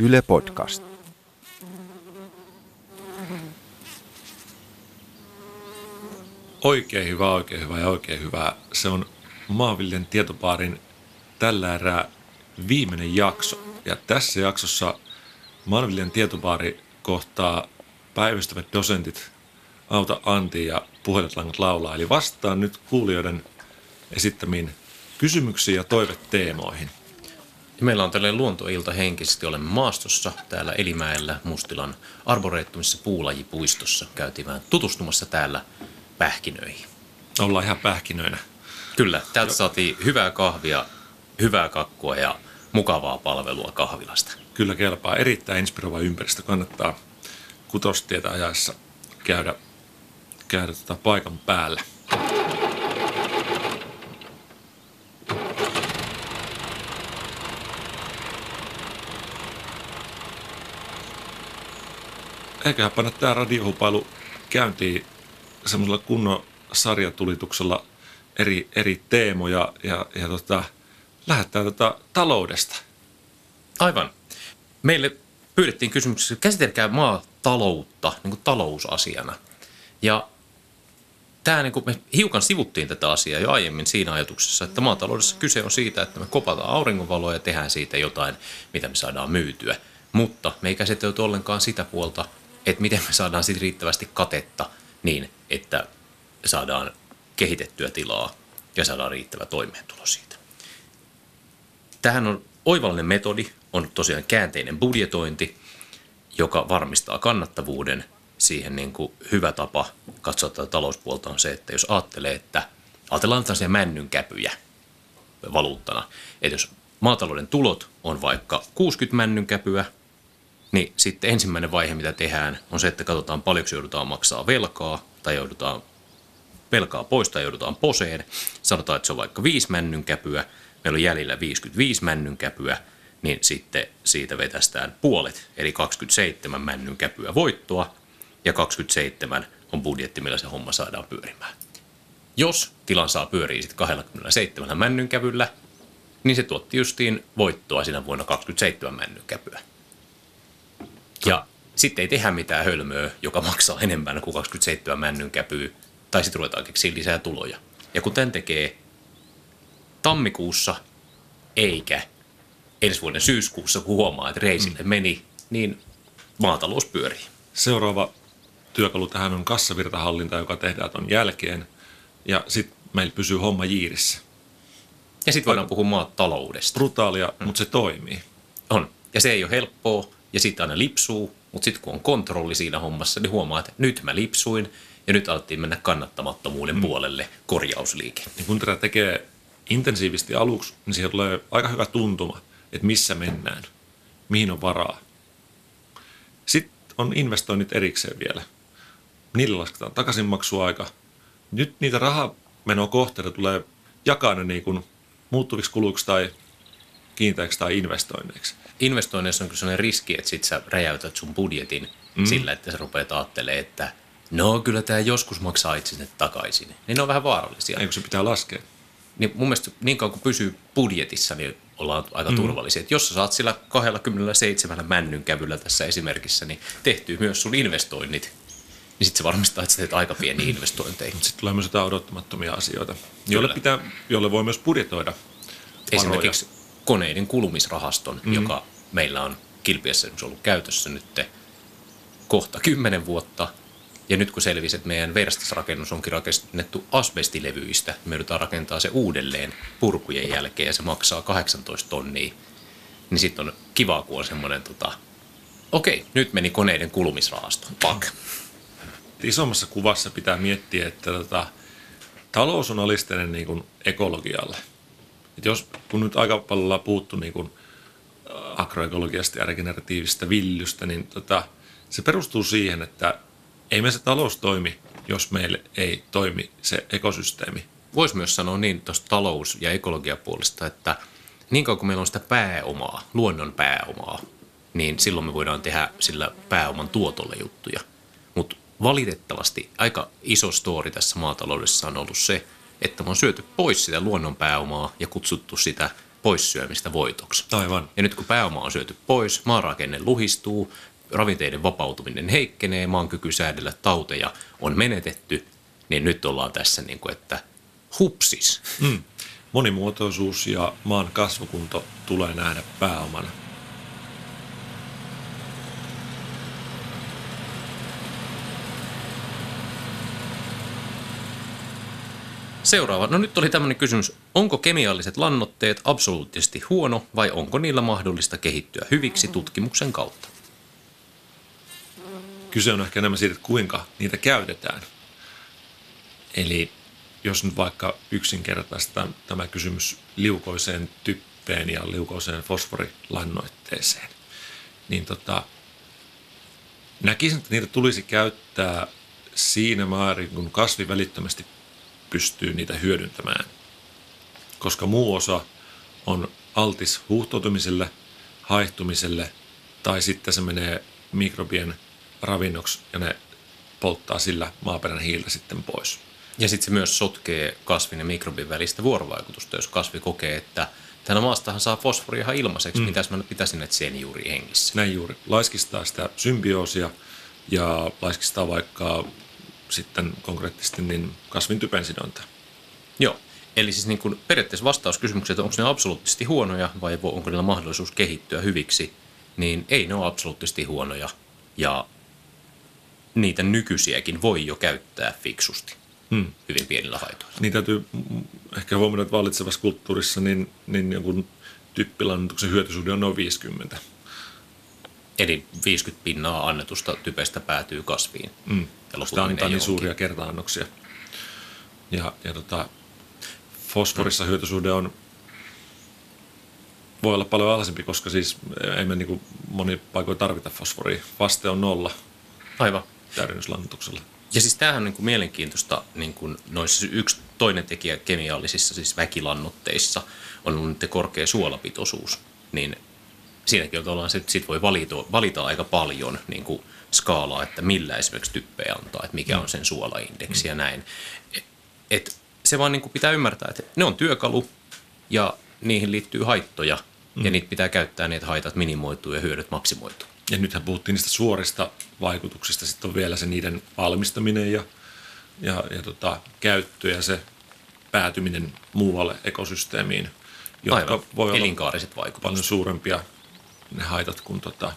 Yle Podcast. Oikein hyvä, oikein hyvä ja oikein hyvä. Se on Maanviljan tietopaarin tällä erää viimeinen jakso. Ja tässä jaksossa Maanviljan tietopaari kohtaa päivystävät dosentit Auta Antti ja Puheletlangat laulaa. Eli vastaan nyt kuulijoiden esittämiin kysymyksiin ja toiveteemoihin. Ja meillä on tällainen luontoilta henkisesti. Olemme maastossa täällä Elimäellä Mustilan arboreettumissa puulajipuistossa. Käytiin vähän tutustumassa täällä pähkinöihin. Ollaan ihan pähkinöinä. Kyllä, täältä saatiin hyvää kahvia, hyvää kakkua ja mukavaa palvelua kahvilasta. Kyllä kelpaa. Erittäin inspiroiva ympäristö. Kannattaa kutostietä ajaessa käydä, käydä tota paikan päällä. Eiköhän panna tämä radiohupailu käyntiin semmoisella kunnon sarjatulituksella eri, eri teemoja ja, ja tota, lähdetään tota taloudesta. Aivan. Meille pyydettiin kysymyksessä, käsitelkää maataloutta niin kuin talousasiana. Ja tämä, niin kuin me hiukan sivuttiin tätä asiaa jo aiemmin siinä ajatuksessa, että maataloudessa kyse on siitä, että me kopataan auringonvaloa ja tehdään siitä jotain, mitä me saadaan myytyä. Mutta me ei käsitelty ollenkaan sitä puolta, että miten me saadaan siitä riittävästi katetta niin, että saadaan kehitettyä tilaa ja saadaan riittävä toimeentulo siitä. Tähän on oivallinen metodi, on tosiaan käänteinen budjetointi, joka varmistaa kannattavuuden. Siihen niin kuin hyvä tapa katsoa tätä talouspuolta on se, että jos ajattelee, että ajatellaan tällaisia männynkäpyjä valuuttana, että jos maatalouden tulot on vaikka 60 männynkäpyä, niin sitten ensimmäinen vaihe, mitä tehdään, on se, että katsotaan paljonko joudutaan maksaa velkaa tai joudutaan velkaa pois tai joudutaan poseen. Sanotaan, että se on vaikka viisi männynkäpyä, meillä on jäljellä 55 männynkäpyä, niin sitten siitä vetästään puolet, eli 27 männynkäpyä voittoa, ja 27 on budjetti, millä se homma saadaan pyörimään. Jos tilan saa pyöriä sitten 27 männynkävyllä, niin se tuotti justiin voittoa siinä vuonna 27 männynkäpyä. Sitten ei tehdä mitään hölmöä, joka maksaa enemmän kuin 27 männynkäpyä, tai sitten ruvetaan keksiä lisää tuloja. Ja kun tämän tekee tammikuussa, eikä ensi vuoden syyskuussa, kun huomaa, että reisille mm. meni, niin maatalous pyörii. Seuraava työkalu tähän on kassavirtahallinta, joka tehdään ton jälkeen. Ja sitten meillä pysyy homma jiirissä. Ja sitten voidaan puhua maataloudesta. Brutaalia, mm. mutta se toimii. On. Ja se ei ole helppoa, ja sitten aina lipsuu, mutta sitten kun on kontrolli siinä hommassa, niin huomaa, että nyt mä lipsuin, ja nyt alettiin mennä kannattamattomuuden mm. puolelle korjausliike. Ja kun tätä tekee intensiivisesti aluksi, niin siihen tulee aika hyvä tuntuma, että missä mennään, mihin on varaa. Sitten on investoinnit erikseen vielä. Niillä lasketaan takaisinmaksuaika. Nyt niitä rahamenokohteita tulee jakaa ne niin kuin muuttuviksi kuluiksi tai kiinteiksi tai investoinneiksi. Investoinneissa on kyllä sellainen riski, että sit sä räjäytät sun budjetin mm. sillä, että sä rupeat ajattelemaan, että no kyllä tämä joskus maksaa itsensä takaisin. Niin ne on vähän vaarallisia. Eikö se pitää laskea? Niin mun mielestä niin kauan kuin pysyy budjetissa, niin ollaan aika mm. turvallisia. Et jos sä saat sillä 27 männyn kävyllä tässä esimerkissä, niin tehtyy myös sun investoinnit, niin sitten se varmistaa, että sä teet aika pieni investointeja. Sitten tulee myös jotain odottamattomia asioita, joille, pitää, jolle voi myös budjetoida. Esimerkiksi koneiden kulumisrahaston, mm. joka meillä on Kilpiessä ollut käytössä nyt kohta kymmenen vuotta. Ja nyt kun selvisi, että meidän verstasrakennus onkin rakennettu asbestilevyistä, me joudutaan rakentaa se uudelleen purkujen jälkeen ja se maksaa 18 tonnia. Niin sitten on kiva, kun on semmoinen, tota, okei, nyt meni koneiden kulumisrahasto, pak. Isommassa kuvassa pitää miettiä, että tota, talous on alisteinen niin kuin ekologialle. Et jos, kun nyt aika paljon ollaan puhuttu niin kuin agroekologiasta ja regeneratiivisesta villystä, niin tota, se perustuu siihen, että ei me se talous toimi, jos meille ei toimi se ekosysteemi. Voisi myös sanoa niin tuosta talous- ja ekologiapuolesta, että niin kauan kuin meillä on sitä pääomaa, luonnon pääomaa, niin silloin me voidaan tehdä sillä pääoman tuotolle juttuja. Mutta valitettavasti aika iso story tässä maataloudessa on ollut se, että me on syöty pois sitä luonnon pääomaa ja kutsuttu sitä poissyömistä voitoksi. Aivan. Ja nyt kun pääoma on syöty pois, maarakenne luhistuu, ravinteiden vapautuminen heikkenee, maan kyky säädellä tauteja on menetetty, niin nyt ollaan tässä niin kuin, että hupsis. Mm. Monimuotoisuus ja maan kasvukunto tulee nähdä pääomana. Seuraava. No nyt oli tämmöinen kysymys. Onko kemialliset lannoitteet absoluuttisesti huono vai onko niillä mahdollista kehittyä hyviksi tutkimuksen kautta? Kyse on ehkä enemmän siitä, että kuinka niitä käytetään. Eli jos nyt vaikka yksinkertaista tämä kysymys liukoiseen typpeen ja liukoiseen fosforilannoitteeseen, niin tota, näkisin, että niitä tulisi käyttää siinä määrin, kun kasvi välittömästi pystyy niitä hyödyntämään. Koska muu osa on altis huuhtoutumiselle, haihtumiselle tai sitten se menee mikrobien ravinnoksi ja ne polttaa sillä maaperän hiiltä sitten pois. Ja sitten se myös sotkee kasvin ja mikrobin välistä vuorovaikutusta, jos kasvi kokee, että täällä maastahan saa fosforia ihan ilmaiseksi, mm. mitäs mä pitäisin että sen juuri hengissä. Näin juuri. Laiskistaa sitä symbioosia ja laiskistaa vaikka sitten konkreettisesti niin kasvin typensidonta. Joo. Eli siis niin kuin periaatteessa vastaus kysymykseen, että onko ne absoluuttisesti huonoja vai onko niillä mahdollisuus kehittyä hyviksi, niin ei ne ole absoluuttisesti huonoja ja niitä nykyisiäkin voi jo käyttää fiksusti hmm. hyvin pienillä haitoilla. Niin täytyy ehkä huomioida, että vallitsevassa kulttuurissa niin, niin jonkun typpilannutuksen hyötysuhde on noin 50. Eli 50 pinnaa annetusta typestä päätyy kasviin. Mm. Ja annetaan niin suuria kerta-annoksia. Ja, ja tota, fosforissa mm. hyötysuhde on voi olla paljon alhaisempi, koska siis ei me niin moni paikoin tarvita fosforia. Vaste on nolla. Aivan. Täydennyslannutuksella. Ja siis tämähän on niin kuin mielenkiintoista, niin kuin noissa yksi toinen tekijä kemiallisissa, siis väkilannotteissa, on ollut nyt korkea suolapitoisuus. Niin siinäkin ollaan se, että sit voi valita, valita aika paljon niin kuin skaalaa, että millä esimerkiksi typpeä antaa, että mikä mm. on sen suolaindeksi mm. ja näin. Et se vaan niin kuin pitää ymmärtää, että ne on työkalu ja niihin liittyy haittoja mm. ja niitä pitää käyttää, niitä haitat minimoituu ja hyödyt maksimoituu. Ja nythän puhuttiin niistä suorista vaikutuksista, sitten on vielä se niiden valmistaminen ja, ja, ja tota, käyttö ja se päätyminen muualle ekosysteemiin, jotka Aivan. voi olla vaikutukset. paljon suurempia ne haitat kuin tota,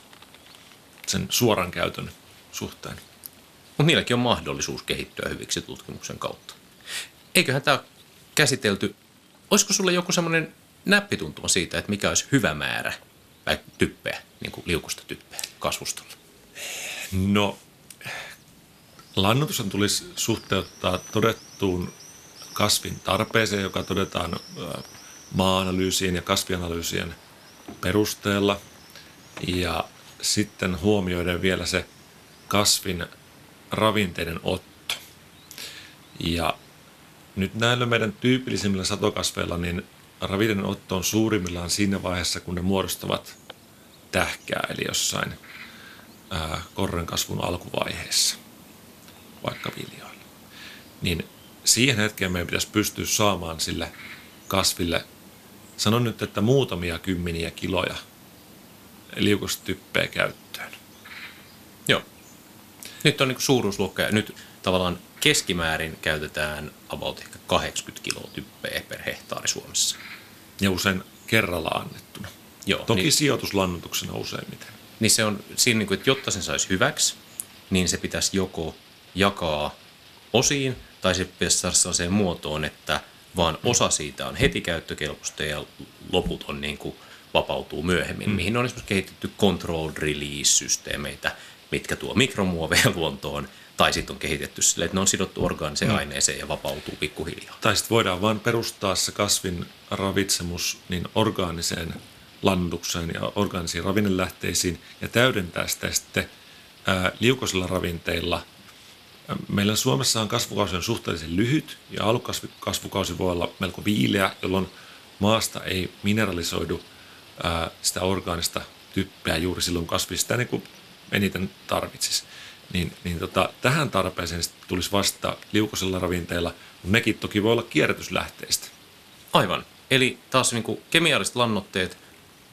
sen suoran käytön suhteen. Mutta niilläkin on mahdollisuus kehittyä hyviksi tutkimuksen kautta. Eiköhän tämä käsitelty, olisiko sulle joku semmoinen näppituntuma siitä, että mikä olisi hyvä määrä vai typpeä, niin kuin liukusta typpeä kasvustolla? No, lannoitus tulisi suhteuttaa todettuun kasvin tarpeeseen, joka todetaan maa-analyysien ja kasvianalyysien perusteella. Ja sitten huomioiden vielä se kasvin ravinteiden otto. Ja nyt näillä meidän tyypillisimmillä satokasveilla, niin ravinteiden otto on suurimmillaan siinä vaiheessa, kun ne muodostavat tähkää, eli jossain ää, korren kasvun alkuvaiheessa, vaikka viljoilla. Niin siihen hetkeen meidän pitäisi pystyä saamaan sille kasville, sanon nyt, että muutamia kymmeniä kiloja liukostyppejä käyttöön. Joo. Nyt on niin suuruusluokka ja nyt tavallaan keskimäärin käytetään about ehkä 80 kiloa typpeä per hehtaari Suomessa. Ja usein kerralla annettuna. Joo, Toki niin, sijoituslannoituksena useimmiten. Niin se on siinä, niin kuin, että jotta sen saisi hyväksi, niin se pitäisi joko jakaa osiin, tai se pitäisi saada sellaiseen muotoon, että vaan osa siitä on heti käyttökelpoista ja loput on niin kuin vapautuu myöhemmin, mm. mihin on esimerkiksi kehitetty controlled release-systeemeitä, mitkä tuo mikromuoveja luontoon, tai sitten on kehitetty sille, että ne on sidottu orgaaniseen mm. aineeseen ja vapautuu pikkuhiljaa. Tai sitten voidaan vain perustaa se kasvin ravitsemus niin orgaaniseen lannutukseen ja orgaanisiin ravinnelähteisiin ja täydentää sitä sitten ää, liukoisilla ravinteilla. Meillä Suomessa on kasvukausi on suhteellisen lyhyt ja alukasvukausi voi olla melko viileä, jolloin maasta ei mineralisoidu ää, sitä orgaanista typpeä juuri silloin kasvi sitä niin kuin eniten tarvitsisi. Niin, niin tota, tähän tarpeeseen tulisi vasta liukoisilla ravinteilla, mutta nekin toki voi olla kierrätyslähteistä. Aivan. Eli taas niin kuin kemialliset lannoitteet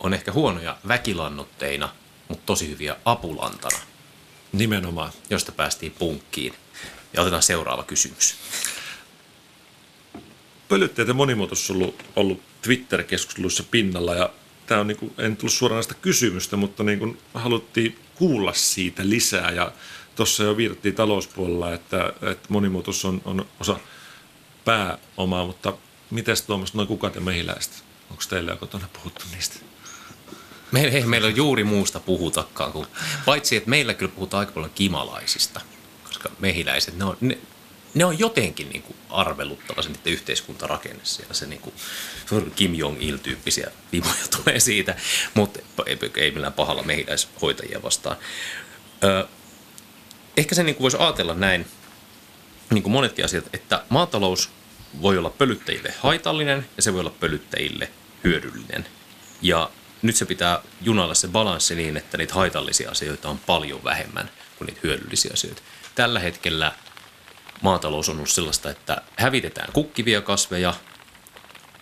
on ehkä huonoja väkilannoitteina, mutta tosi hyviä apulantana, Nimenomaan. josta päästiin punkkiin. Ja otetaan seuraava kysymys. Pölytteet ja monimuotoisuus on ollut, ollut Twitter-keskusteluissa pinnalla ja tämä on niin kuin, en tullut suoranaista kysymystä, mutta niin kuin haluttiin kuulla siitä lisää ja tuossa jo viitattiin talouspuolella, että, että monimuotoisuus on, on osa pääomaa, mutta miten Tuomas noin kukat ja mehiläiset? Onko teillä jo kotona puhuttu niistä? Me, ei meillä on juuri muusta puhutakaan, kuin, paitsi että meillä kyllä puhutaan aika paljon kimalaisista, koska mehiläiset, ne on, ne, ne on jotenkin niin kuin arveluttava se niiden yhteiskuntarakenne siellä. Se niin kuin, Kim Jong-il-tyyppisiä vimoja tulee siitä, mutta ei, millään pahalla mehiläishoitajia vastaan. Ö, ehkä se niin kuin voisi ajatella näin, niin kuin monetkin asiat, että maatalous voi olla pölyttäjille haitallinen ja se voi olla pölyttäjille hyödyllinen. Ja nyt se pitää junailla se balanssi niin, että niitä haitallisia asioita on paljon vähemmän kuin niitä hyödyllisiä asioita. Tällä hetkellä maatalous on ollut sellaista, että hävitetään kukkivia kasveja,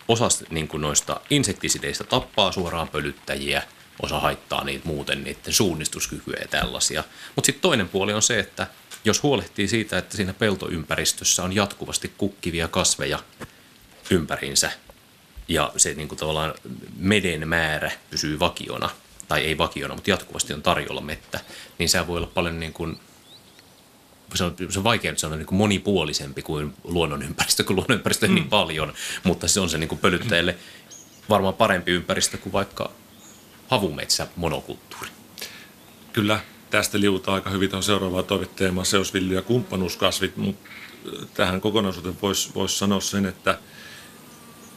osa niin kuin noista insektisideistä tappaa suoraan pölyttäjiä, osa haittaa niitä muuten, niiden suunnistuskykyä ja tällaisia. Mutta sitten toinen puoli on se, että jos huolehtii siitä, että siinä peltoympäristössä on jatkuvasti kukkivia kasveja ympäriinsä, ja se niin kuin tavallaan meden määrä pysyy vakiona, tai ei vakiona, mutta jatkuvasti on tarjolla mettä, niin se voi olla paljon niin kuin, se on, se on vaikea nyt sanoa niin kuin monipuolisempi kuin luonnonympäristö, kun luonnonympäristö on niin paljon, mutta se on se niin kuin pölyttäjille varmaan parempi ympäristö kuin vaikka havumetsä monokulttuuri. Kyllä, tästä liutaa aika hyvin tuohon seuraavaan toiveteemaan seosvilly ja kumppanuuskasvit, mutta tähän kokonaisuuteen voisi vois sanoa sen, että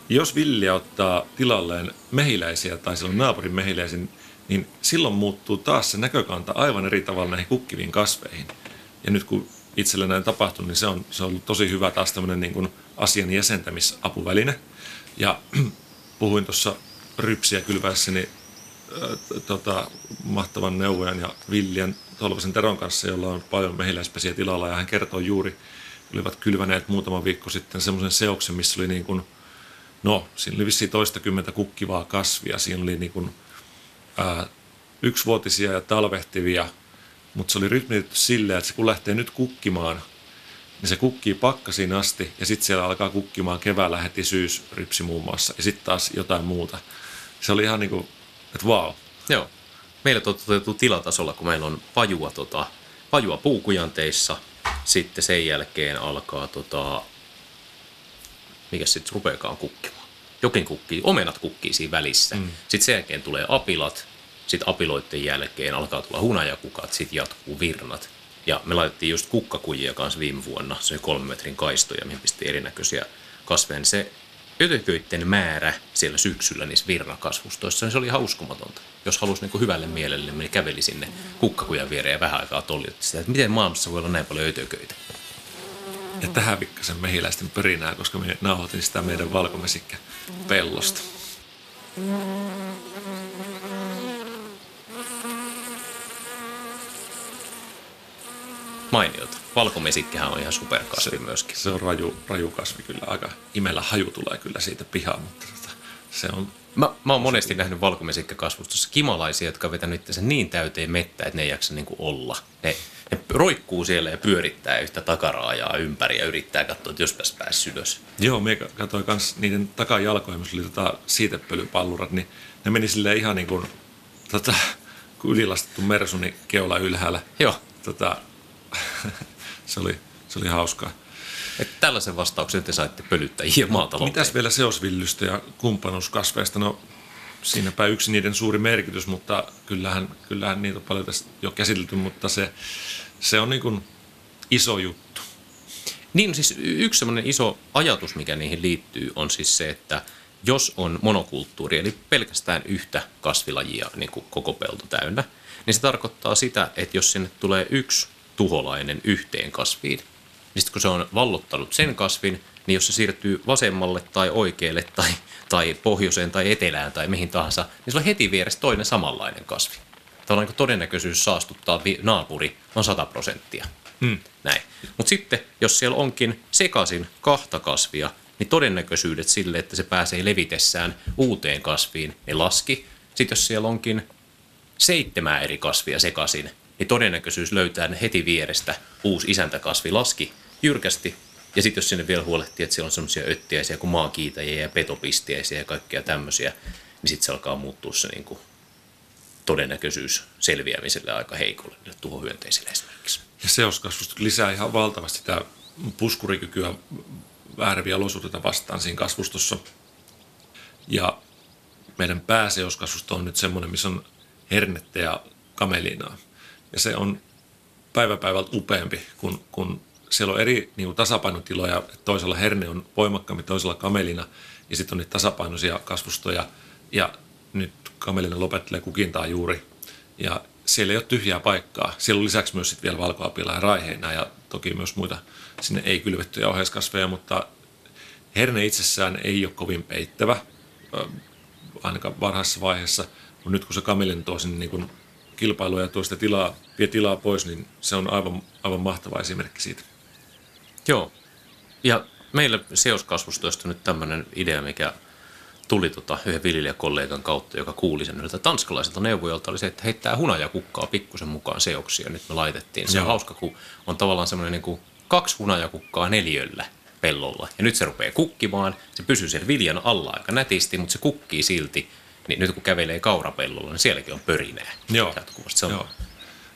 jos villiä ottaa tilalleen mehiläisiä tai silloin naapurin mehiläisiin, niin silloin muuttuu taas se näkökanta aivan eri tavalla näihin kukkiviin kasveihin. Ja nyt kun itsellä näin tapahtunut, niin se on, se on ollut tosi hyvä taas tämmöinen niin asian jäsentämisapuväline. Ja puhuin tuossa rypsiä kylväessäni äh, tota, mahtavan neuvojan ja Viljan Tolvasen Teron kanssa, jolla on paljon mehiläispesiä tilalla, ja hän kertoi juuri, olivat kylväneet muutama viikko sitten semmoisen seoksen, missä oli niin kuin, no, siinä oli vissiin toistakymmentä kukkivaa kasvia, siinä oli niin kuin, ää, yksivuotisia ja talvehtivia, mutta se oli rytmitetty silleen, että se kun lähtee nyt kukkimaan, niin se kukkii pakkasiin asti ja sitten siellä alkaa kukkimaan keväällä heti syysrypsi muun muassa ja sitten taas jotain muuta. Se oli ihan niin kuin, että vau. Joo. Meillä toteutuu tilatasolla, kun meillä on pajua, tota, pajua puukujanteissa, sitten sen jälkeen alkaa, tota, mikä sitten rupeakaan kukkimaan. Jokin kukkii, omenat kukkii siinä välissä. Mm. Sitten sen jälkeen tulee apilat, sitten apiloiden jälkeen alkaa tulla hunajakukat, sitten jatkuu virnat. Ja me laitettiin just kukkakujia kanssa viime vuonna, se oli kolmen metrin kaistoja, mihin pistettiin erinäköisiä kasveja. Niin se ötököiden määrä siellä syksyllä niissä virnakasvustoissa, niin se oli ihan uskomatonta. Jos halusi niin hyvälle mielelle, niin käveli sinne kukkakujan viereen ja vähän aikaa toljutti sitä, että miten maailmassa voi olla näin paljon ötököitä. Ja tähän pikkasen mehiläisten pörinää, koska me nauhoitin sitä meidän valkomesikkä pellosta. Mainiota. Valkomesikkihän on ihan superkasvi se, myöskin. Se on raju, raju kasvi kyllä. Aika imellä haju tulee kyllä siitä pihaan, mutta tota, se on... Mä, mä oon monesti nähnyt valkomesikkäkasvustossa kimalaisia, jotka on vetänyt itsensä niin täyteen mettä, että ne ei jaksa niinku olla. Ne, ne roikkuu siellä ja pyörittää yhtä takaraajaa ympäri ja yrittää katsoa, että jospäs pääsi ylös. Joo, me katsoin myös niiden takajalkoja, missä oli tota siitepölypallurat, niin ne meni silleen ihan niin kuin, tota, kun ylilastettu mersu, niin keula ylhäällä. Joo. Tota, se, oli, se oli hauskaa. Että tällaisen vastauksen te saitte pölyttäjiä maatalouteen. Mitäs vielä seosvillystä ja kumppanuuskasveista? No siinäpä yksi niiden suuri merkitys, mutta kyllähän, kyllähän niitä on paljon tässä jo käsitelty, mutta se, se on niin kuin iso juttu. Niin, siis yksi semmoinen iso ajatus, mikä niihin liittyy, on siis se, että jos on monokulttuuri, eli pelkästään yhtä kasvilajia niin kuin koko pelto täynnä, niin se tarkoittaa sitä, että jos sinne tulee yksi tuholainen yhteen kasviin, niin sitten kun se on vallottanut sen kasvin, niin jos se siirtyy vasemmalle tai oikealle tai, tai pohjoiseen tai etelään tai mihin tahansa, niin se on heti vieressä toinen samanlainen kasvi. Tavallaan niin todennäköisyys saastuttaa naapuri on 100 prosenttia. Hmm. Näin. Mutta sitten, jos siellä onkin sekaisin kahta kasvia, niin todennäköisyydet sille, että se pääsee levitessään uuteen kasviin, ne laski. Sitten jos siellä onkin seitsemää eri kasvia sekaisin, niin todennäköisyys löytää heti vierestä uusi isäntäkasvi laski jyrkästi. Ja sitten jos sinne vielä huolehtii, että siellä on semmoisia öttiäisiä kuin maakiitäjiä ja petopistiäisiä ja kaikkia tämmöisiä, niin sitten se alkaa muuttua se niin kuin todennäköisyys selviämiselle aika heikolle tuhohyönteisille esimerkiksi. Ja seoskasvusta lisää ihan valtavasti sitä puskurikykyä vääräviä olosuhteita vastaan siinä kasvustossa. Ja meidän pääseoskasvusto on nyt semmoinen, missä on hernettä ja kamelinaa. Ja se on päivä päivältä upeampi, kun, kun siellä on eri niin kuin tasapainotiloja. Toisella herne on voimakkaammin, toisella kamelina. Ja sitten on niitä tasapainoisia kasvustoja. Ja nyt kamelina lopettelee kukintaa juuri. Ja siellä ei ole tyhjää paikkaa. Siellä on lisäksi myös sit vielä valkoapila ja raiheina ja toki myös muita sinne ei kylvettyjä oheiskasveja, mutta herne itsessään ei ole kovin peittävä, ainakaan varhaisessa vaiheessa. Mutta nyt kun se kamelin tuo sinne niin kun kilpailua ja tuo sitä tilaa, vie tilaa pois, niin se on aivan, aivan mahtava esimerkki siitä. Joo. Ja meillä seoskasvustoista nyt tämmöinen idea, mikä tuli tota yhden viljelijäkollegan kautta, joka kuuli sen yhdeltä tanskalaiselta neuvojalta, oli se, että heittää hunajakukkaa pikkusen mukaan seoksia. Nyt me laitettiin. Se on Joo. hauska, kun on tavallaan semmoinen niin kuin kaksi hunajakukkaa neljöllä pellolla. Ja nyt se rupeaa kukkimaan. Se pysyy sen viljan alla aika nätisti, mutta se kukkii silti. Niin nyt kun kävelee kaurapellolla, niin sielläkin on pörinää. Joo. Se on Joo.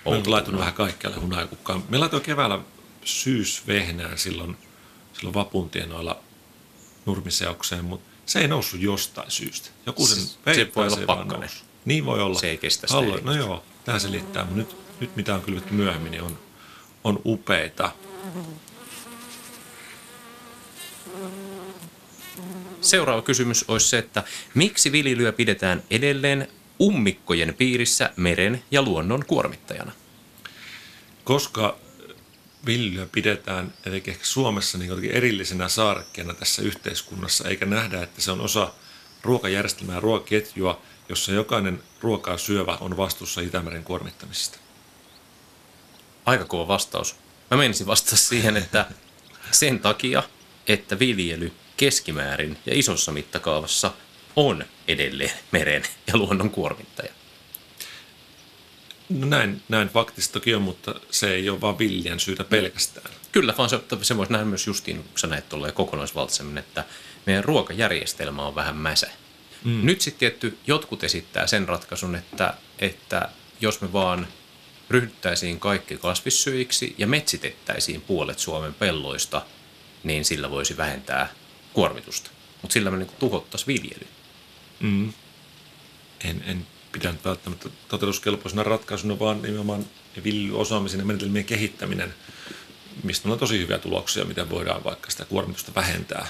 Me on laittanut vähän kaikkialle hunajakukkaan. Me laitoin keväällä syysvehnään silloin, silloin vapun tienoilla nurmiseokseen, mutta se ei noussut jostain syystä. Joku sen se voi olla pakkanen. Niin voi olla. Se ei kestä sitä. Hallo, no joo, tämä selittää. Mutta nyt, nyt mitä on kylvetty myöhemmin, niin on, on upeita. Seuraava kysymys olisi se, että miksi viljelyä pidetään edelleen ummikkojen piirissä meren ja luonnon kuormittajana? Koska viljelyä pidetään eli ehkä Suomessa niin erillisenä saarekkeena tässä yhteiskunnassa, eikä nähdä, että se on osa ruokajärjestelmää ja ruokaketjua, jossa jokainen ruokaa syövä on vastuussa Itämeren kuormittamisesta. Aika kova vastaus. Mä menisin vastata siihen, että sen takia, että viljely keskimäärin ja isossa mittakaavassa on edelleen meren ja luonnon kuormittaja. No näin, näin faktista toki on, mutta se ei ole vaan viljan syytä pelkästään. Kyllä, vaan se, se voisi nähdä myös justiin, kun sä näet tuolla kokonaisvaltaisemmin, että meidän ruokajärjestelmä on vähän mäsä. Mm. Nyt sitten tietty jotkut esittää sen ratkaisun, että, että jos me vaan ryhdyttäisiin kaikki kasvissyöjiksi ja metsitettäisiin puolet Suomen pelloista, niin sillä voisi vähentää kuormitusta. Mutta sillä me niin tuhottaisiin viljely. Mm. En, en pitänyt välttämättä toteutuskelpoisena ratkaisuna, vaan nimenomaan viljelyosaamisen ja menetelmien kehittäminen, mistä on tosi hyviä tuloksia, miten voidaan vaikka sitä kuormitusta vähentää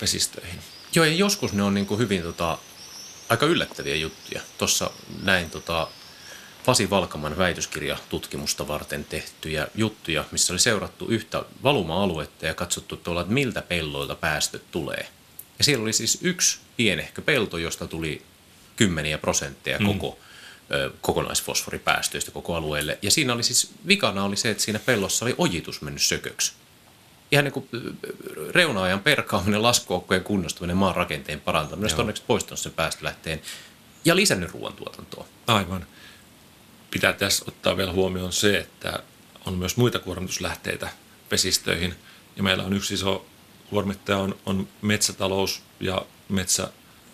vesistöihin. Joo, ja joskus ne on niin kuin hyvin tota, aika yllättäviä juttuja. Tuossa näin tota, Pasi Valkaman väitöskirjatutkimusta varten tehtyjä juttuja, missä oli seurattu yhtä valuma-aluetta ja katsottu tuolla, että miltä pelloilta päästöt tulee. Ja siellä oli siis yksi pienehkö pelto, josta tuli kymmeniä prosentteja mm. koko ö, kokonaisfosforipäästöistä koko alueelle. Ja siinä oli siis, vikana oli se, että siinä pellossa oli ojitus mennyt sököksi. Ihan niin kuin reuna-ajan perkaaminen, laskuaukkojen kunnostuminen, maan rakenteen parantaminen, onneksi poistanut sen päästölähteen ja lisännyt ruoantuotantoa. Aivan. Pitää tässä ottaa vielä huomioon se, että on myös muita kuormituslähteitä vesistöihin. Ja meillä on yksi iso kuormittaja on, on metsätalous ja metsä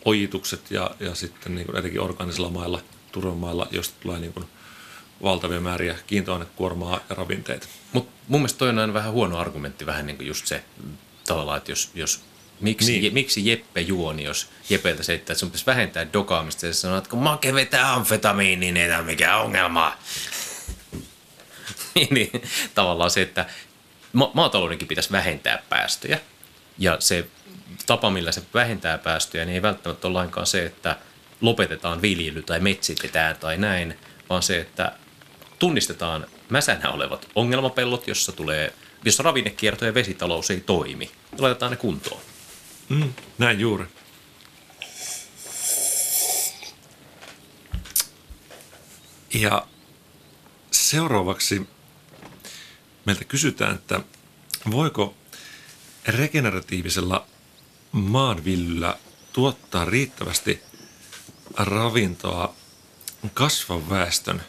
ojitukset ja, ja sitten niin etenkin organisilla mailla, turvamailla, josta tulee niin kuin valtavia määriä kiintoainekuormaa ja ravinteita. Mutta mun mielestä toi on aina vähän huono argumentti, vähän niin kuin just se tavallaan, että jos, jos miksi, niin. je, miksi Jeppe juoni, jos Jepeltä se, että sun pitäisi vähentää dokaamista ja sanoo, että kun make vetää amfetamiini, niin ei mikä ongelma. niin, niin, tavallaan se, että ma- maataloudenkin pitäisi vähentää päästöjä ja se tapa, millä se vähentää päästöjä, niin ei välttämättä ole lainkaan se, että lopetetaan viljely tai metsitetään tai näin, vaan se, että tunnistetaan mäsänä olevat ongelmapellot, jossa tulee, jossa ravinnekierto ja vesitalous ei toimi. Laitetaan ne kuntoon. Mm, näin juuri. Ja seuraavaksi meiltä kysytään, että voiko regeneratiivisella maanviljelyllä tuottaa riittävästi ravintoa kasvan väestön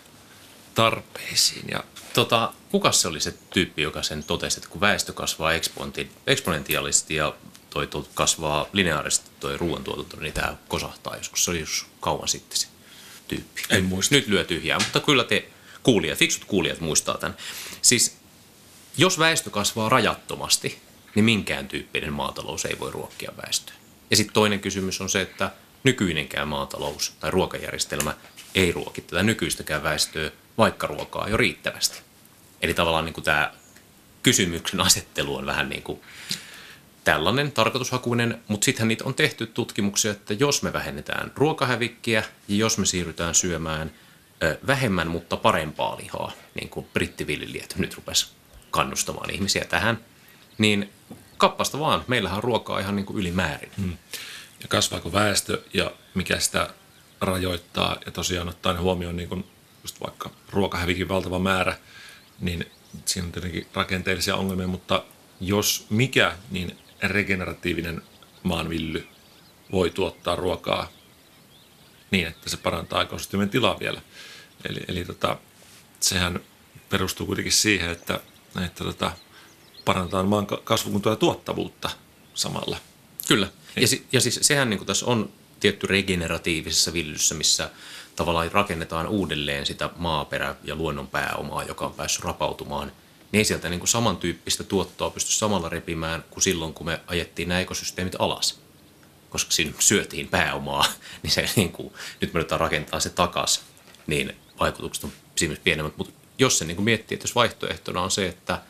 tarpeisiin. Ja Tota, kuka se oli se tyyppi, joka sen totesi, että kun väestö kasvaa eksponenti- eksponentiaalisesti ja toi tuot kasvaa lineaarisesti toi ruoantuotanto, niin tämä kosahtaa joskus. Se oli just kauan sitten se tyyppi. En muista. Nyt lyö tyhjää, mutta kyllä te kuulijat, fiksut kuulijat muistaa tämän. Siis jos väestö kasvaa rajattomasti, niin minkään tyyppinen maatalous ei voi ruokkia väestöä. Ja sitten toinen kysymys on se, että nykyinenkään maatalous tai ruokajärjestelmä ei ruoki tätä nykyistäkään väestöä, vaikka ruokaa jo riittävästi. Eli tavallaan niin tämä kysymyksen asettelu on vähän niin kuin tällainen tarkoitushakuinen, mutta sittenhän niitä on tehty tutkimuksia, että jos me vähennetään ruokahävikkiä ja jos me siirrytään syömään ö, vähemmän, mutta parempaa lihaa, niin kuin brittiviljelijät nyt rupes kannustamaan ihmisiä tähän, niin kappasta vaan, meillähän on ruokaa ihan niin kuin ylimäärin. Hmm. ja kasvaako väestö ja mikä sitä rajoittaa. Ja tosiaan ottaen huomioon niin kuin just vaikka ruokahävikin valtava määrä, niin siinä on tietenkin rakenteellisia ongelmia, mutta jos mikä, niin regeneratiivinen maanvilly voi tuottaa ruokaa niin, että se parantaa ekosysteemin tilaa vielä. Eli, eli tota, sehän perustuu kuitenkin siihen, että, että tota, parantaa maan ka- kasvukuntoa ja tuottavuutta samalla. Kyllä. Ja, si- ja siis sehän niin tässä on tietty regeneratiivisessa viljelyssä, missä tavallaan rakennetaan uudelleen sitä maaperä- ja luonnon pääomaa, joka on päässyt rapautumaan. Niin ei sieltä niin kuin samantyyppistä tuottoa pysty samalla repimään kuin silloin, kun me ajettiin nämä ekosysteemit alas. Koska siinä syötiin pääomaa, niin se niin kuin, nyt me yritetään rakentaa se takas, niin vaikutukset on siinä pienemmät. Mutta jos se niin kuin miettii, että jos vaihtoehtona on se, että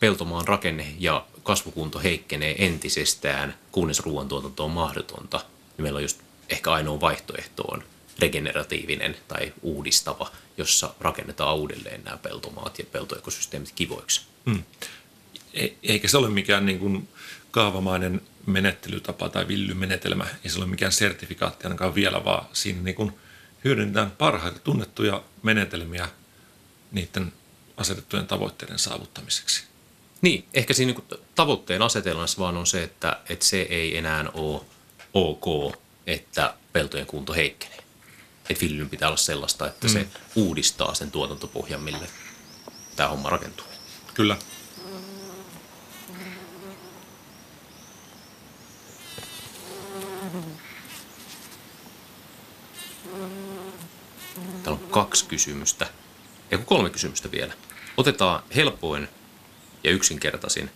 peltomaan rakenne ja kasvukunto heikkenee entisestään, kunnes ruoantuotanto on mahdotonta, niin meillä on just ehkä ainoa vaihtoehto on regeneratiivinen tai uudistava, jossa rakennetaan uudelleen nämä peltomaat ja peltoekosysteemit kivoiksi. E- eikä se ole mikään niin kuin kaavamainen menettelytapa tai villymenetelmä, ei se ole mikään sertifikaatti ainakaan vielä, vaan siinä niin kuin hyödynnetään parhaita tunnettuja menetelmiä niiden asetettujen tavoitteiden saavuttamiseksi. Niin, ehkä siinä niin tavoitteen asetelmassa vaan on se, että, että se ei enää ole ok, että peltojen kunto heikkenee. Että viljelyn pitää olla sellaista, että mm. se uudistaa sen tuotantopohjan, mille tämä homma rakentuu. Kyllä. Täällä on kaksi kysymystä. Ja kolme kysymystä vielä. Otetaan helpoin ja yksinkertaisin.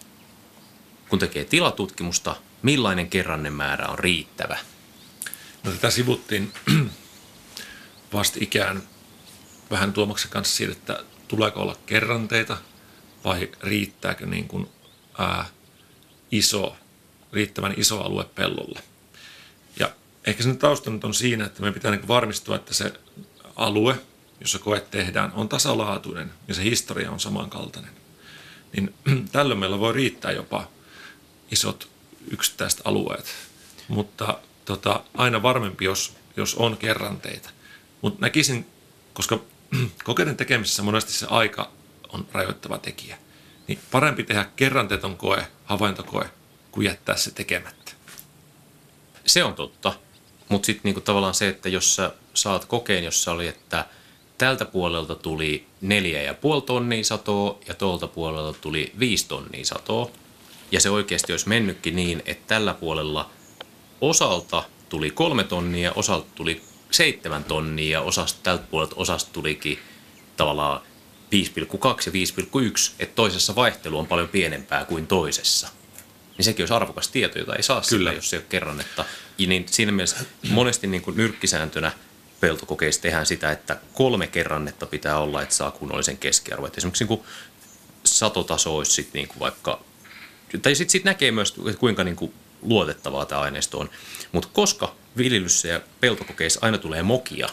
Kun tekee tilatutkimusta, millainen kerrannen määrä on riittävä? No tätä sivuttiin vastikään vähän Tuomaksen kanssa siitä, että tuleeko olla kerranteita vai riittääkö niin kuin, ää, iso, riittävän iso alue pellolle. Ja ehkä sen tausta nyt on siinä, että meidän pitää niin varmistua, että se alue, jossa koe tehdään, on tasalaatuinen ja se historia on samankaltainen. Niin tällöin meillä voi riittää jopa isot yksittäiset alueet. Mutta tota, aina varmempi, jos, jos on kerranteita. Mutta näkisin, koska kokeiden tekemisessä monesti se aika on rajoittava tekijä, niin parempi tehdä kerranteeton koe, havaintokoe, kuin jättää se tekemättä. Se on totta. Mutta sitten niinku tavallaan se, että jos sä saat kokeen, jossa oli, että tältä puolelta tuli neljä ja puoli tonnia satoa ja tuolta puolelta tuli viisi tonnia satoa. Ja se oikeasti olisi mennytkin niin, että tällä puolella osalta tuli kolme tonnia, osalta tuli seitsemän tonnia ja osasta, tältä puolelta osasta tulikin tavallaan 5,2 ja 5,1, että toisessa vaihtelu on paljon pienempää kuin toisessa. Niin sekin olisi arvokas tieto, jota ei saa Kyllä. sillä, jos ei ole kerrannetta. Ja niin siinä mielessä monesti niin kuin nyrkkisääntönä peltokokeissa tehdään sitä, että kolme kerrannetta pitää olla, että saa kunnollisen keskiarvon. Että esimerkiksi niin kuin satotaso olisi sit niin kuin vaikka, tai sitten sit näkee myös, että kuinka niin kuin luotettavaa tämä aineisto on. Mutta koska viljelyssä ja peltokokeissa aina tulee mokia,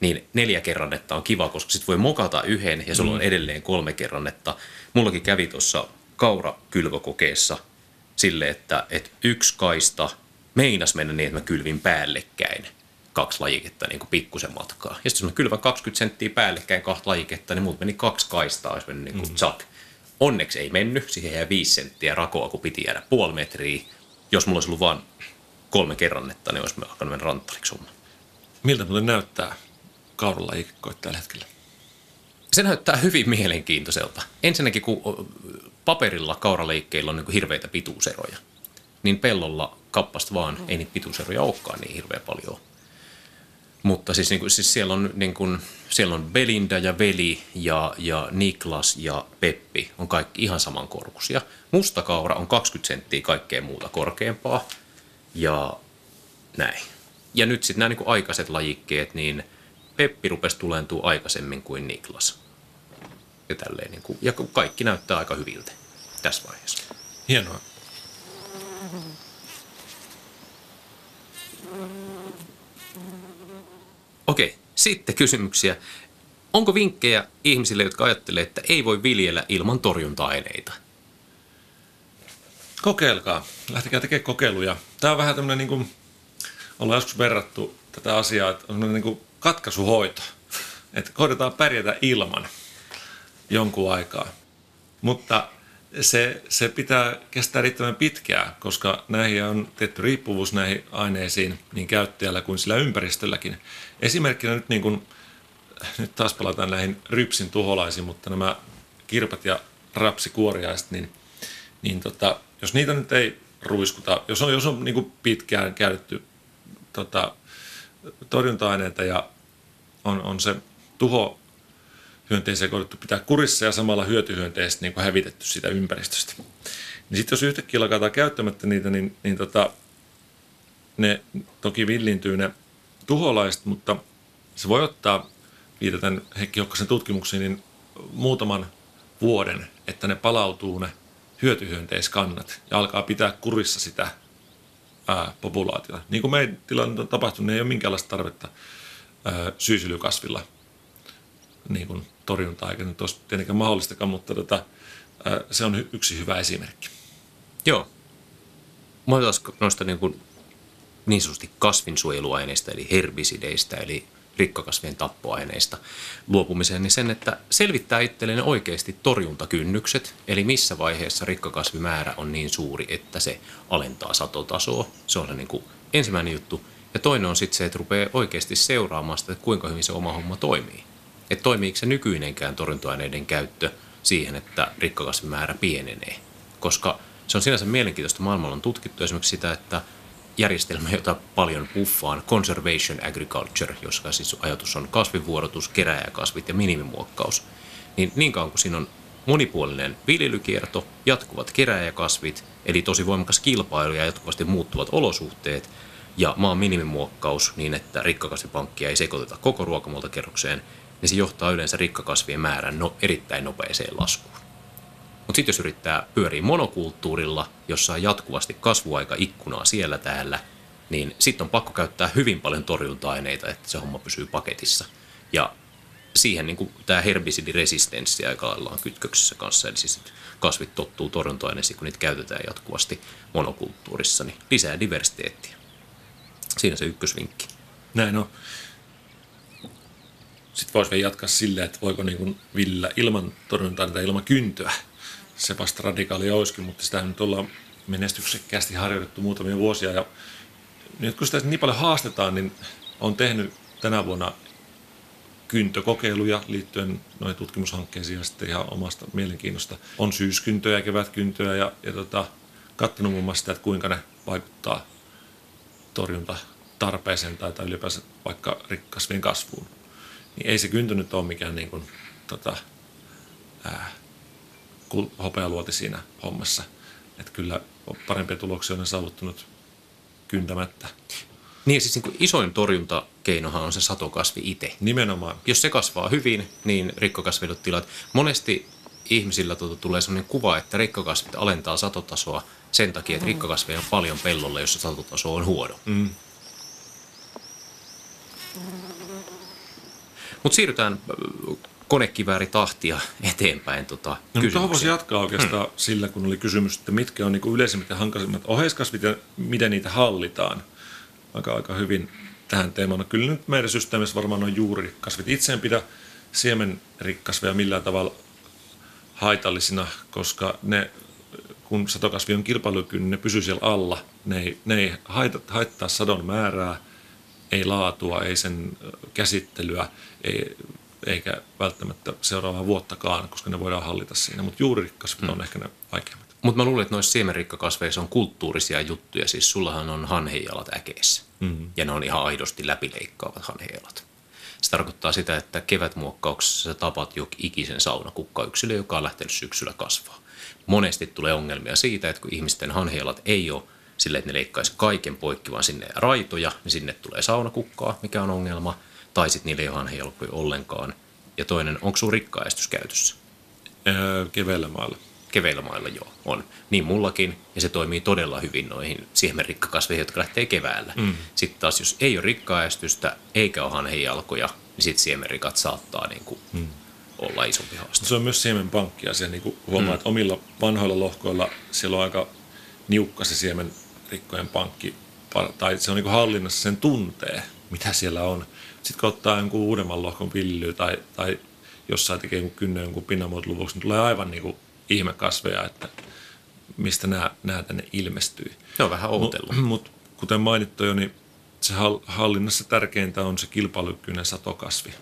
niin neljä kerrannetta on kiva, koska sitten voi mokata yhden ja sulla on edelleen kolme kerrannetta. Mullakin kävi tuossa kaurakylvökokeessa sille, että, että yksi kaista meinas mennä niin, että mä kylvin päällekkäin kaksi lajiketta niin kuin pikkusen matkaa. Ja sitten jos mä kylvän 20 senttiä päällekkäin kahta lajiketta, niin muut meni kaksi kaistaa, olisi mennyt niin kuin mm. Onneksi ei mennyt, siihen jäi viisi senttiä rakoa, kun piti jäädä puoli metriä. Jos mulla olisi ollut vain kolme kerrannetta, niin olisi alkanut mennä ranttariksi homma. Miltä muuten näyttää kaudella tällä hetkellä? Se näyttää hyvin mielenkiintoiselta. Ensinnäkin, kun paperilla kauraleikkeillä on niin hirveitä pituuseroja, niin pellolla kappasta vaan ei niitä pituuseroja olekaan niin hirveän paljon. Mutta siis, niin kuin, siis siellä, on, niin kuin, siellä on Belinda ja Veli ja, ja Niklas ja Peppi on kaikki ihan samankorkuisia. Musta kaura on 20 senttiä kaikkea muuta korkeampaa ja näin. Ja nyt sitten nämä niin kuin aikaiset lajikkeet, niin Peppi rupesi tulentua aikaisemmin kuin Niklas. Ja, tälleen, niin kuin, ja kaikki näyttää aika hyviltä tässä vaiheessa. Hienoa. Okei, sitten kysymyksiä. Onko vinkkejä ihmisille, jotka ajattelee, että ei voi viljellä ilman torjunta-aineita? Kokeilkaa. Lähtekää tekemään kokeiluja. Tämä on vähän tämmöinen, niin kuin, ollaan joskus verrattu tätä asiaa, että on niin kuin katkaisuhoito. Että koitetaan pärjätä ilman jonkun aikaa. Mutta se, se pitää kestää riittävän pitkään, koska näihin on tietty riippuvuus näihin aineisiin niin käyttäjällä kuin sillä ympäristölläkin. Esimerkkinä nyt, niin kuin, nyt taas palataan näihin rypsin tuholaisiin, mutta nämä kirpat ja rapsikuoriaiset, niin, niin tota, jos niitä nyt ei ruiskuta, jos on, jos on niin kuin pitkään käytetty tota, torjunta-aineita ja on, on se tuho hyönteisiä koitettu pitää kurissa ja samalla hyötyhyönteiset niin hävitetty sitä ympäristöstä. Niin sitten jos yhtäkkiä lakataan käyttämättä niitä, niin, niin tota, ne toki villintyy ne tuholaiset, mutta se voi ottaa, viitaten Heikki Hokkasen tutkimuksiin, niin muutaman vuoden, että ne palautuu ne hyötyhyönteiskannat ja alkaa pitää kurissa sitä ää, populaatiota. Niin kuin meidän tilanne on tapahtunut, niin ei ole minkäänlaista tarvetta ää, syysylykasvilla niin kuin torjuntaa, eikä nyt olisi tietenkään mahdollistakaan, mutta tota, se on yksi hyvä esimerkki. Joo. Mä noista niin, kuin niin sanotusti kasvinsuojeluaineista, eli herbisideistä, eli rikkakasvien tappoaineista luopumiseen, niin sen, että selvittää itselleen oikeasti torjuntakynnykset, eli missä vaiheessa rikkakasvimäärä on niin suuri, että se alentaa satotasoa. Se on se niin kuin ensimmäinen juttu. Ja toinen on sitten se, että rupeaa oikeasti seuraamaan sitä, että kuinka hyvin se oma homma toimii. Että toimiiko se nykyinenkään torjuntoaineiden käyttö siihen, että rikkakasvimäärä pienenee. Koska se on sinänsä mielenkiintoista. Maailmalla on tutkittu esimerkiksi sitä, että järjestelmä, jota paljon puffaan, conservation agriculture, jossa siis ajatus on kasvivuorotus, keräjäkasvit ja minimimuokkaus, niin niin kauan kuin siinä on monipuolinen viljelykierto, jatkuvat keräjäkasvit, eli tosi voimakas kilpailu ja jatkuvasti muuttuvat olosuhteet, ja maan minimimuokkaus niin, että rikkakasvipankkia ei sekoiteta koko ruokamuotokerrokseen, niin se johtaa yleensä rikkakasvien määrän no, erittäin nopeeseen laskuun. Mutta sitten jos yrittää pyöriä monokulttuurilla, jossa on jatkuvasti kasvuaika ikkunaa siellä täällä, niin sitten on pakko käyttää hyvin paljon torjunta-aineita, että se homma pysyy paketissa. Ja siihen niin tämä herbisidiresistenssi aika lailla on kytköksissä kanssa, eli siis kasvit tottuu torjunta-aineisiin, kun niitä käytetään jatkuvasti monokulttuurissa, niin lisää diversiteettiä. Siinä se ykkösvinkki. Näin on. Sitten voisi vielä jatkaa silleen, että voiko niin kuin villä ilman torjuntaa tai ilman kyntöä se vasta radikaali olisikin, mutta sitä nyt ollaan menestyksekkäästi harjoitettu muutamia vuosia. Ja nyt kun sitä niin paljon haastetaan, niin on tehnyt tänä vuonna kyntökokeiluja liittyen noihin tutkimushankkeisiin ja sitten ihan omasta mielenkiinnosta. On syyskyntöjä ja kevätkyntöjä ja, ja tota, katsonut muun muassa sitä, että kuinka ne vaikuttaa torjunta tarpeeseen tai, tai ylipäänsä vaikka rikkasvien kasvuun. Niin ei se kyntö nyt ole mikään niin kuin, tota, ää, hopealuoti siinä hommassa. Että kyllä parempia tuloksia on saavuttanut kyntämättä. Niin, siis niin kuin isoin torjuntakeinohan on se satokasvi itse. Nimenomaan. Jos se kasvaa hyvin, niin rikkokasvit tilat. Monesti ihmisillä tuota tulee sellainen kuva, että rikkokasvit alentaa satotasoa sen takia, että rikkokasveja on paljon pellolle, jossa satotaso on huono. Mm. Mutta siirrytään konekivääritahtia eteenpäin tota, no, tuohon voisi jatkaa oikeastaan hmm. sillä, kun oli kysymys, että mitkä on niin yleisimmät ja hankalimmat oheiskasvit ja miten niitä hallitaan. Aika, aika hyvin tähän teemaan. No, kyllä nyt meidän systeemissä varmaan on juurikasvit. Itse en pidä siemenrikkasveja millään tavalla haitallisina, koska ne, kun satokasvi on kilpailukyky, niin ne pysyy siellä alla ne ei, ne ei haittaa, haittaa sadon määrää, ei laatua, ei sen käsittelyä, ei, eikä välttämättä seuraavaa vuottakaan, koska ne voidaan hallita siinä. Mutta juuririkkasvit mm. on ehkä ne vaikeimmat. Mutta mä luulen, että noissa siemenrikkakasveissa on kulttuurisia juttuja. Siis sullahan on hanhejalat äkeessä. Mm. Ja ne on ihan aidosti läpileikkaavat hanhejalat. Se tarkoittaa sitä, että kevätmuokkauksessa sä tapat jo ikisen saunakukkayksille, joka on lähtenyt syksyllä kasvaa. Monesti tulee ongelmia siitä, että kun ihmisten hanhejalat ei ole sille, että ne leikkaisi kaiken poikki, vaan sinne raitoja, niin sinne tulee saunakukkaa, mikä on ongelma. Tai sitten niillä ei ole hanhejalkoja ollenkaan. Ja toinen, onko sun rikkaestus käytössä? Öö, keveillä mailla. Keveillä mailla joo, on. Niin mullakin, ja se toimii todella hyvin noihin siemenrikkakasveihin, jotka lähtee keväällä. Mm. Sitten taas, jos ei ole rikkaestystä eikä ole hanhejalkoja, niin sitten siemenrikat saattaa niin kuin mm. olla isompi haaste. Se on myös siemenpankkiasia, niin kuin huomaa, mm. että omilla vanhoilla lohkoilla siellä on aika niukka se siemenrikkojen pankki, tai se on niin kuin hallinnassa sen tuntee, mitä siellä on. Sitten kun ottaa jonkun uudemman lohkon villyä tai, tai jossain tekee jonkun kynnen jonkun niin tulee aivan niin kuin ihmekasveja, että mistä nämä, nämä tänne ilmestyy. Se on vähän outellut. Mutta mut, kuten mainittu jo, niin se hallinnassa tärkeintä on se kilpailukykyinen satokasvi.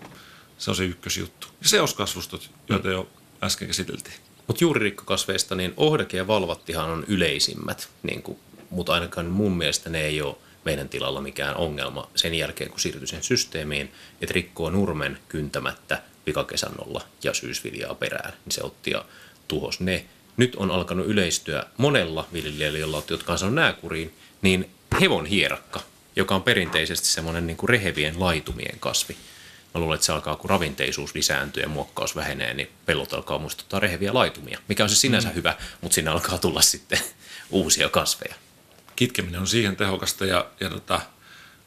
Se on se ykkösjuttu. Ja seoskasvustot, joita mm. jo äsken käsiteltiin. Mutta juuririkkokasveista, niin ohdeke ja valvattihan on yleisimmät, niin kuin, mutta ainakaan mun mielestä ne ei ole meidän tilalla mikään ongelma sen jälkeen, kun siirtyi sen systeemiin, että rikkoo nurmen kyntämättä pikakesannolla ja syysviljaa perään, niin se otti ja tuhos ne. Nyt on alkanut yleistyä monella viljelijällä, jolla jotka on saanut nääkuriin, niin hevon hierakka, joka on perinteisesti semmoinen niin kuin rehevien laitumien kasvi. Mä luulen, että se alkaa, kun ravinteisuus lisääntyy ja muokkaus vähenee, niin pellot alkaa muistuttaa reheviä laitumia, mikä on se sinänsä mm. hyvä, mutta sinne alkaa tulla sitten uusia kasveja. Kitkeminen on siihen tehokasta ja, ja tota,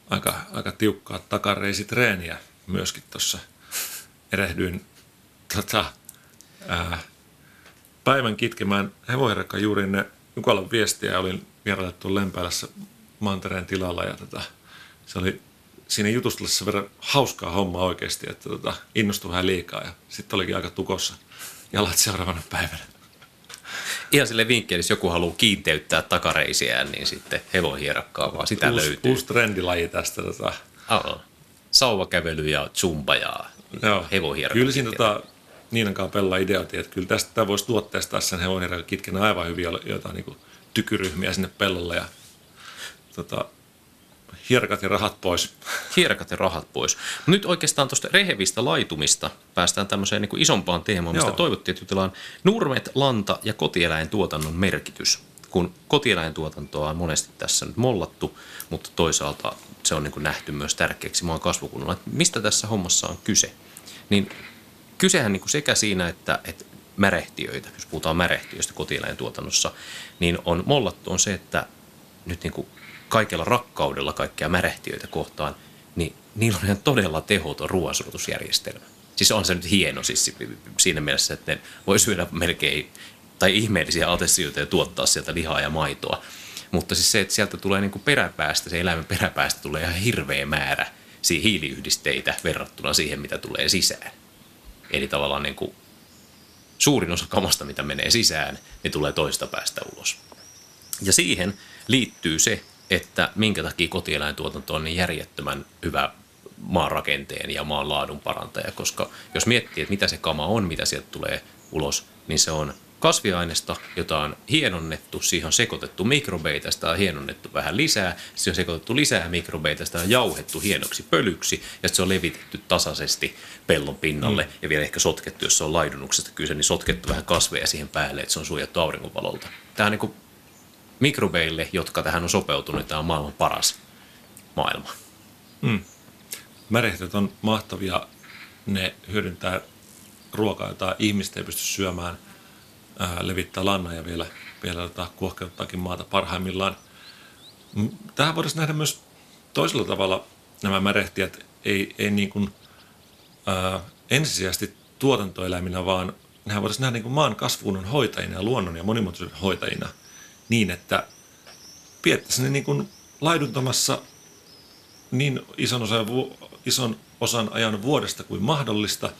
aika, aika tiukkaa takareisitreeniä myöskin tuossa. Erehdyin tota, ää, päivän kitkemään hevoherrakka juuri ne Jukalan viestiä olin vierailtu Lempäälässä Mantereen tilalla ja tota, se oli siinä jutustelussa verran hauskaa hommaa oikeasti, että tota, innostui vähän liikaa ja sitten olikin aika tukossa jalat seuraavana päivänä. Ihan sille vinkki, jos joku haluaa kiinteyttää takareisiään, niin sitten hevohierakkaa vaan sitä uusi, löytyy. Uusi trendilaji tästä. Tota. Oh, sauvakävely ja zumba ja hevohierakka. Kyllä siinä tota, Niinankaan Pella ideoitiin, että kyllä tästä voisi tuotteestaa sen hevonen kitken aivan hyviä jotain niin tykyryhmiä sinne pellolle ja tota, hierkat ja rahat pois. Hierkat ja rahat pois. Nyt oikeastaan tuosta rehevistä laitumista päästään tämmöiseen niin kuin isompaan teemaan, mistä Joo. toivottiin, että jutellaan nurmet, lanta ja kotieläintuotannon merkitys. Kun kotieläintuotantoa on monesti tässä nyt mollattu, mutta toisaalta se on niin kuin nähty myös tärkeäksi maan kasvukunnolla. Mistä tässä hommassa on kyse? Niin kysehän niin kuin sekä siinä, että, että märehtiöitä, jos puhutaan märehtiöistä kotieläintuotannossa, niin on mollattu on se, että nyt niin kuin kaikella rakkaudella kaikkia märehtiöitä kohtaan, niin niillä on ihan todella tehoton ruoansulutusjärjestelmä. Siis on se nyt hieno siis siinä mielessä, että ne voi syödä melkein tai ihmeellisiä atesioita ja tuottaa sieltä lihaa ja maitoa. Mutta siis se, että sieltä tulee niin kuin peräpäästä, se eläimen peräpäästä tulee ihan hirveä määrä hiiliyhdisteitä verrattuna siihen, mitä tulee sisään. Eli tavallaan niin kuin suurin osa kamasta, mitä menee sisään, niin tulee toista päästä ulos. Ja siihen liittyy se, että minkä takia kotieläintuotanto on niin järjettömän hyvä maanrakenteen ja maan laadun parantaja, koska jos miettii, että mitä se kama on, mitä sieltä tulee ulos, niin se on kasviainesta, jota on hienonnettu, siihen on sekoitettu mikrobeita, sitä on hienonnettu vähän lisää, siihen on sekoitettu lisää mikrobeita, sitä on jauhettu hienoksi pölyksi ja se on levitetty tasaisesti pellon pinnalle mm. ja vielä ehkä sotkettu, jos se on laidunnuksesta kyse, niin sotkettu vähän kasveja siihen päälle, että se on suojattu auringonvalolta. Tämä on niin mikrobeille, jotka tähän on sopeutunut, tämä on maailman paras maailma. Mm. Märehtöt on mahtavia, ne hyödyntää ruokaa, jota ihmiset ei pysty syömään – ää, levittää lannan ja vielä, vielä tota, kuohkeuttaakin maata parhaimmillaan. Tähän voidaan nähdä myös toisella tavalla nämä märehtijät ei, ei niin kuin, ää, ensisijaisesti tuotantoeläiminä, vaan nehän voidaan nähdä niin kuin maan kasvuun hoitajina ja luonnon ja monimuotoisuuden hoitajina niin, että piettäisiin ne niin kuin laiduntamassa niin ison osan, ison osan ajan vuodesta kuin mahdollista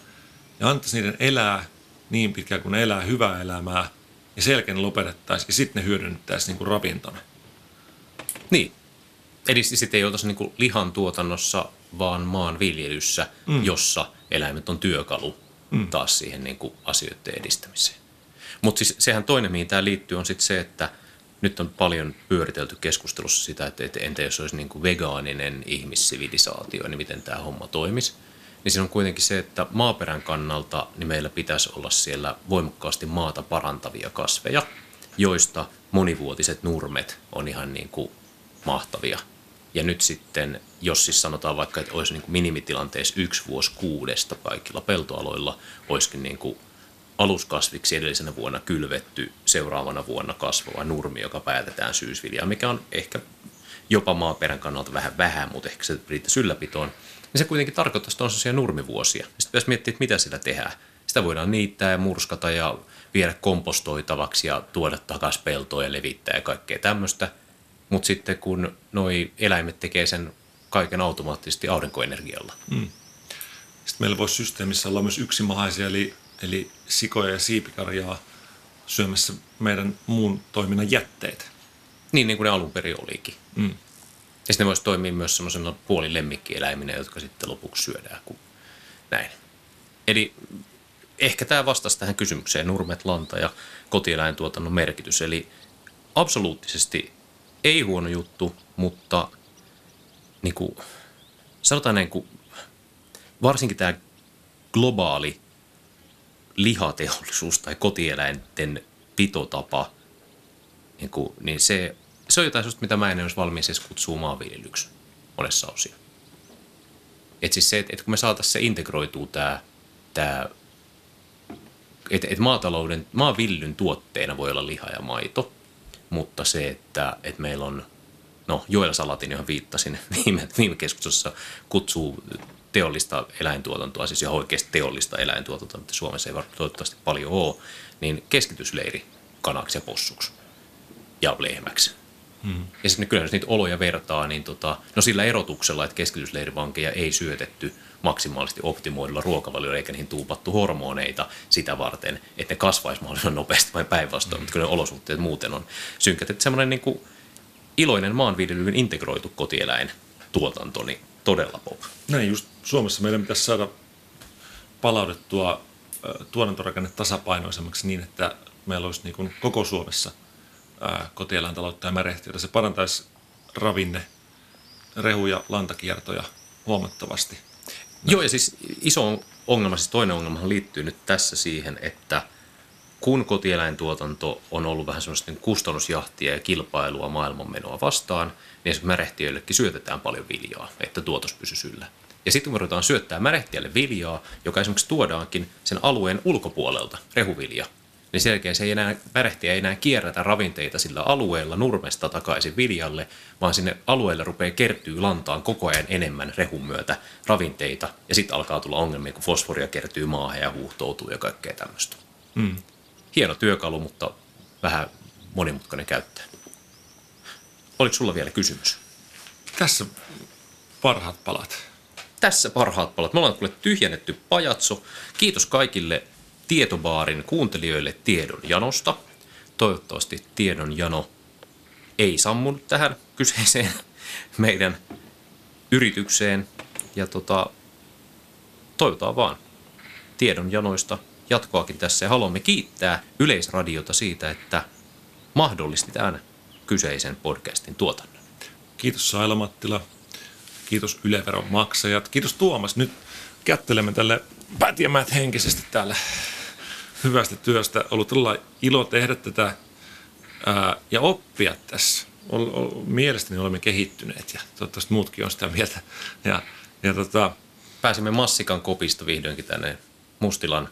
ja antaisi niiden elää niin pitkään kuin ne elää hyvää elämää ja selkeän lopetettaisiin ja sitten ne hyödynnettäisiin niin kuin ravintona. Niin. Eli sitten ei oltaisi niin lihan tuotannossa, vaan maanviljelyssä, mm. jossa eläimet on työkalu mm. taas siihen niin kuin asioiden edistämiseen. Mutta siis sehän toinen, mihin tämä liittyy, on sitten se, että nyt on paljon pyöritelty keskustelussa sitä, että, että entä jos olisi niin kuin vegaaninen ihmissivilisaatio, niin miten tämä homma toimisi. Niin siinä on kuitenkin se, että maaperän kannalta niin meillä pitäisi olla siellä voimakkaasti maata parantavia kasveja, joista monivuotiset nurmet on ihan niin kuin mahtavia. Ja nyt sitten, jos siis sanotaan vaikka, että olisi niin kuin minimitilanteessa yksi vuosi kuudesta kaikilla peltoaloilla, olisikin niin kuin aluskasviksi edellisenä vuonna kylvetty, seuraavana vuonna kasvava nurmi, joka päätetään syysviljaa, mikä on ehkä jopa maaperän kannalta vähän vähän, mutta ehkä se riittäisi ylläpitoon, niin se kuitenkin tarkoittaa, että on sellaisia nurmivuosia. Sitten pitäisi miettiä, että mitä sillä tehdään. Sitä voidaan niittää ja murskata ja viedä kompostoitavaksi ja tuoda takaisin peltoa ja levittää ja kaikkea tämmöistä. Mutta sitten kun noi eläimet tekee sen kaiken automaattisesti aurinkoenergialla. Mm. Sitten meillä voisi systeemissä olla myös yksimahaisia, eli eli sikoja ja siipikarjaa syömässä meidän muun toiminnan jätteitä. Niin, niin kuin ne alun perin olikin. Mm. Ja sitten ne voisi toimia myös semmoisena puolilemmikieläiminä, jotka sitten lopuksi syödään. Kun... Näin. Eli ehkä tämä vastasi tähän kysymykseen, nurmet, lanta ja kotieläintuotannon merkitys. Eli absoluuttisesti ei huono juttu, mutta niin kuin, sanotaan näin, kuin, varsinkin tämä globaali lihateollisuus tai kotieläinten pitotapa, niin, kuin, niin se, se on jotain sellaista, mitä mä en olisi valmis edes kutsua maanviljelyksi monessa osia. Et siis se, että et kun me saataisiin se integroituu tämä, tämä että et maatalouden, maanviljelyn tuotteena voi olla liha ja maito, mutta se, että et meillä on, no Joel Salatin, johon viittasin viime, viime keskustelussa, kutsuu teollista eläintuotantoa, siis ihan oikeasti teollista eläintuotantoa, mutta Suomessa ei toivottavasti paljon ole, niin keskitysleiri kanaksi ja possuksi ja lehmäksi. Hmm. Ja sitten kyllä jos niitä oloja vertaa, niin tota, no sillä erotuksella, että keskitysleirivankeja ei syötetty maksimaalisesti optimoidulla ruokavaliolla eikä niihin tuupattu hormoneita sitä varten, että ne kasvaisi mahdollisimman nopeasti vai päinvastoin, hmm. mutta kyllä ne olosuhteet muuten on synkät. Että semmoinen niin kuin iloinen maanviljelyyn integroitu kotieläin tuotanto, niin todella pop. Näin just Suomessa meidän pitäisi saada palautettua tuotantorakenne tasapainoisemmaksi niin, että meillä olisi niin kuin koko Suomessa kotieläintaloutta ja märehtiötä. Se parantaisi ravinne, rehu- ja lantakiertoja huomattavasti. Joo, ja siis iso ongelma, siis toinen ongelma liittyy nyt tässä siihen, että kun kotieläintuotanto on ollut vähän semmoista niin kustannusjahtia ja kilpailua maailmanmenoa vastaan, niin märehtiöillekin syötetään paljon viljaa, että tuotos pysyisi yllä. Ja sitten kun me ruvetaan syöttää märehtiölle viljaa, joka esimerkiksi tuodaankin sen alueen ulkopuolelta, rehuvilja, niin sen jälkeen se ei enää, märehtiä ei enää kierrätä ravinteita sillä alueella nurmesta takaisin viljalle, vaan sinne alueelle rupeaa kertyy lantaan koko ajan enemmän rehun myötä ravinteita, ja sitten alkaa tulla ongelmia, kun fosforia kertyy maahan ja huuhtoutuu ja kaikkea tämmöistä. Mm. Hieno työkalu, mutta vähän monimutkainen käyttää. Oliko sulla vielä kysymys? Tässä parhaat palat. Tässä parhaat palat. Me ollaan kuule tyhjennetty pajatso. Kiitos kaikille tietobaarin kuuntelijoille tiedon janosta. Toivottavasti tiedon jano ei sammunut tähän kyseiseen meidän yritykseen. Ja tota, toivotaan vaan tiedon janoista jatkoakin tässä. Ja haluamme kiittää Yleisradiota siitä, että mahdollisti tämän kyseisen podcastin tuotannon. Kiitos Saila Mattila. Kiitos Yleveron maksajat. Kiitos Tuomas. Nyt kättelemme tälle pätiämät henkisesti täällä hyvästä työstä. Ollut todella ilo tehdä tätä ää, ja oppia tässä. Ol, ol, mielestäni olemme kehittyneet ja toivottavasti muutkin on sitä mieltä. Ja, ja tota, Pääsimme Massikan kopista vihdoinkin tänne Mustilan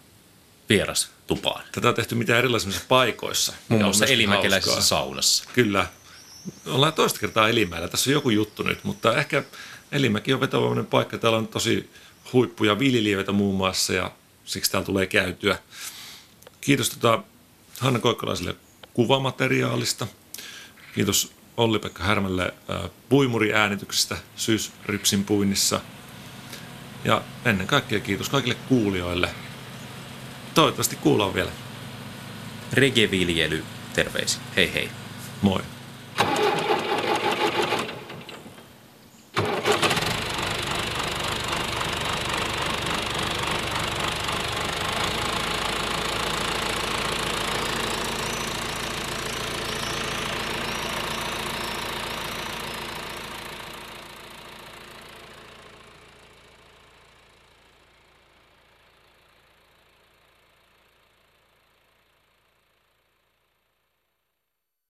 vieras tupaan. Tätä on tehty mitä erilaisissa paikoissa. Muun muassa Elimäkeläisessä saunassa. Kyllä. Ollaan toista kertaa Elimäellä. Tässä on joku juttu nyt, mutta ehkä Elimäki on vetovoimainen paikka. Täällä on tosi huippuja viljelijöitä muun muassa ja siksi täällä tulee käytyä. Kiitos tota Hanna Koikkalaiselle kuvamateriaalista. Kiitos Olli-Pekka Härmälle puimuriäänityksestä syysrypsin puinnissa. Ja ennen kaikkea kiitos kaikille kuulijoille. Toivottavasti kuullaan vielä. Regeviljely, terveisiä. Hei hei. Moi.